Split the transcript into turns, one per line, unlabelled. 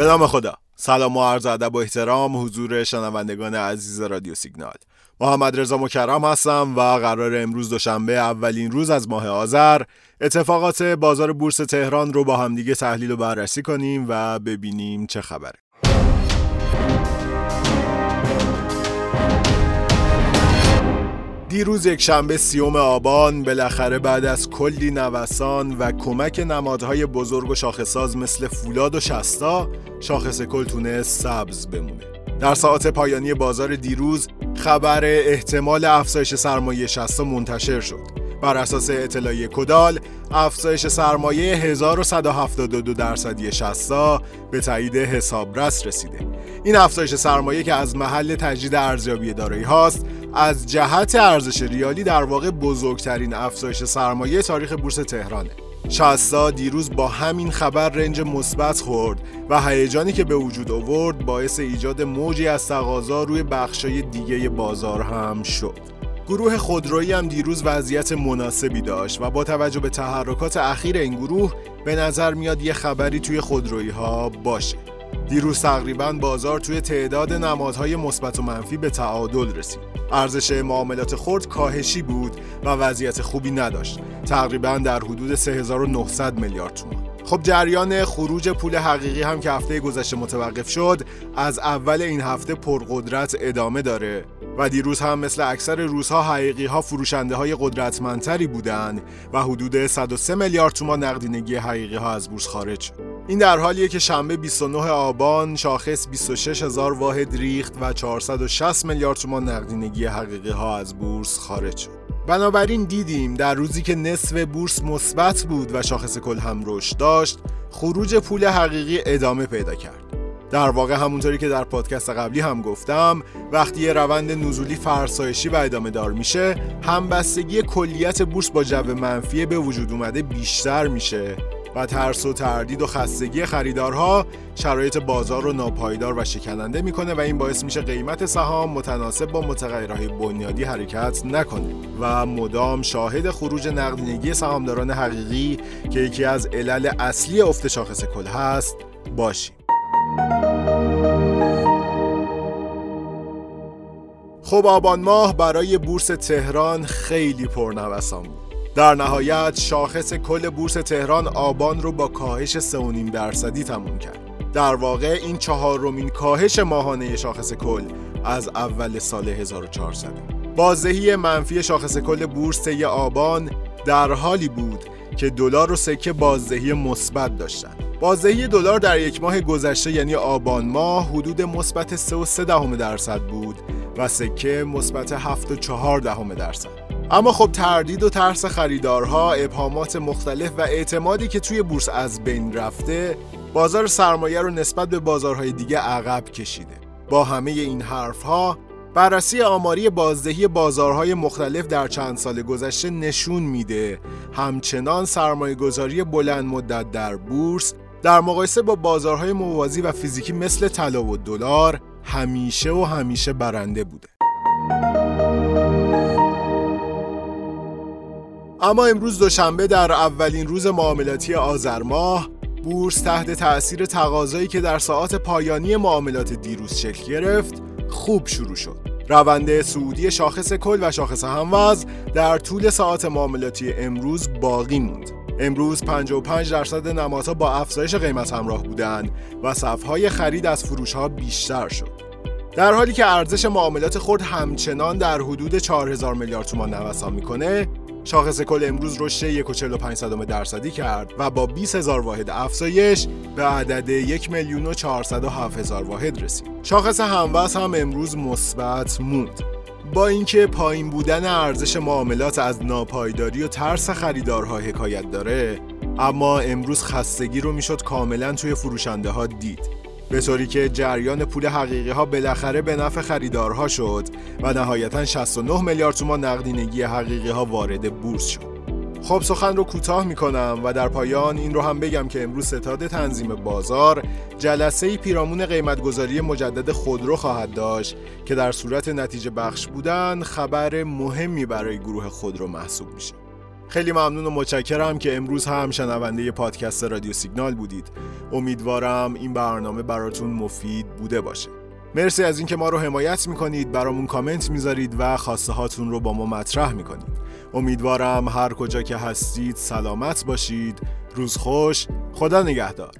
به نام خدا. سلام و عرض ادب و احترام حضور شنوندگان عزیز رادیو سیگنال. محمد رضا مکرم هستم و قرار امروز دوشنبه اولین روز از ماه آذر. اتفاقات بازار بورس تهران رو با همدیگه تحلیل و بررسی کنیم و ببینیم چه خبره. دیروز یک شنبه سیوم آبان بالاخره بعد از کلی نوسان و کمک نمادهای بزرگ و شاخصاز مثل فولاد و شستا شاخص کل تونست سبز بمونه. در ساعت پایانی بازار دیروز خبر احتمال افزایش سرمایه شستا منتشر شد. بر اساس اطلاعیه کدال افزایش سرمایه 1172 درصدی شستا به تایید حسابرس رسیده. این افزایش سرمایه که از محل تجدید ارزیابی دارایی هاست از جهت ارزش ریالی در واقع بزرگترین افزایش سرمایه تاریخ بورس تهرانه. شستا دیروز با همین خبر رنج مثبت خورد و هیجانی که به وجود آورد باعث ایجاد موجی از تقاضا روی بخشای دیگه بازار هم شد. گروه خودرویی هم دیروز وضعیت مناسبی داشت و با توجه به تحرکات اخیر این گروه به نظر میاد یه خبری توی خودرویی ها باشه. دیروز تقریبا بازار توی تعداد نمادهای مثبت و منفی به تعادل رسید. ارزش معاملات خرد کاهشی بود و وضعیت خوبی نداشت. تقریبا در حدود 3900 میلیارد تومان. خب جریان خروج پول حقیقی هم که هفته گذشته متوقف شد از اول این هفته پرقدرت ادامه داره و دیروز هم مثل اکثر روزها حقیقی ها فروشنده های قدرتمندتری بودند و حدود 103 میلیارد تومان نقدینگی حقیقی ها از بورس خارج شد. این در حالیه که شنبه 29 آبان شاخص 26 هزار واحد ریخت و 460 میلیارد تومان نقدینگی حقیقی ها از بورس خارج شد. بنابراین دیدیم در روزی که نصف بورس مثبت بود و شاخص کل هم رشد داشت خروج پول حقیقی ادامه پیدا کرد. در واقع همونطوری که در پادکست قبلی هم گفتم وقتی یه روند نزولی فرسایشی و ادامه دار میشه همبستگی کلیت بورس با جو منفی به وجود اومده بیشتر میشه. و ترس و تردید و خستگی خریدارها شرایط بازار رو ناپایدار و شکننده می‌کنه و این باعث میشه قیمت سهام متناسب با متغیرهای بنیادی حرکت نکنه و مدام شاهد خروج نقدینگی سهامداران حقیقی که یکی از علل اصلی افت شاخص کل هست باشیم. خب آبان ماه برای بورس تهران خیلی پرنوسان بود. در نهایت شاخص کل بورس تهران آبان رو با کاهش 3.5 درصدی تموم کرد. در واقع این چهارمین کاهش ماهانه شاخص کل از اول سال 1400 بازدهی منفی شاخص کل بورس طی آبان در حالی بود که دلار و سکه بازدهی مثبت داشتند بازدهی دلار در یک ماه گذشته یعنی آبان ماه حدود مثبت 3.3 درصد بود. و سکه مثبت 7.4 درصد. اما خب تردید و ترس خریدارها ابهامات مختلف و اعتمادی که توی بورس از بین رفته بازار سرمایه رو نسبت به بازارهای دیگه عقب کشیده. با همه این حرفها بررسی آماری بازدهی بازارهای مختلف در چند سال گذشته نشون میده همچنان سرمایه گذاری بلند مدت در بورس در مقایسه با بازارهای موازی و فیزیکی مثل طلا و دلار همیشه و همیشه برنده بوده. اما امروز دوشنبه در اولین روز معاملاتی آذر ماه بورس تحت تأثیر تقاضایی که در ساعات پایانی معاملات دیروز شکل گرفت خوب شروع شد. روند سعودی شاخص کل و شاخص هموز در طول ساعت معاملاتی امروز باقی موند. امروز 55 درصد نمادها با افزایش قیمت همراه بودند و صفهای خرید از فروش ها بیشتر شد. در حالی که ارزش معاملات خرد همچنان در حدود 4000 میلیارد تومان نوسان می‌کنه شاخص کل امروز رشد 1.45 درصدی کرد و با 20 هزار واحد افزایش به عدد 1 میلیون و 407 هزار واحد رسید. شاخص هموز هم امروز مثبت موند. با اینکه پایین بودن ارزش معاملات از ناپایداری و ترس خریدارها حکایت داره اما امروز خستگی رو می‌شد کاملا توی فروشنده ها دید به طوری که جریان پول حقیقی ها بالاخره به نفع خریدارها شد و نهایتا 69 میلیارد تومان نقدینگی حقیقی ها وارد بورس شد. خب سخن رو کوتاه می‌کنم و در پایان این رو هم بگم که امروز ستاد تنظیم بازار جلسه پیرامون قیمتگذاری مجدد خودرو خواهد داشت که در صورت نتیجه بخش بودن خبر مهمی برای گروه خودرو محسوب میشه. خیلی ممنون و متشکرم که امروز هم شنونده پادکست رادیو سیگنال بودید. امیدوارم این برنامه براتون مفید بوده باشه. مرسی از اینکه ما رو حمایت می‌کنید برامون کامنت می‌ذارید و خواسته هاتون رو با ما مطرح می‌کنید. امیدوارم هر کجا که هستید سلامت باشید. روز خوش خدا نگهدار.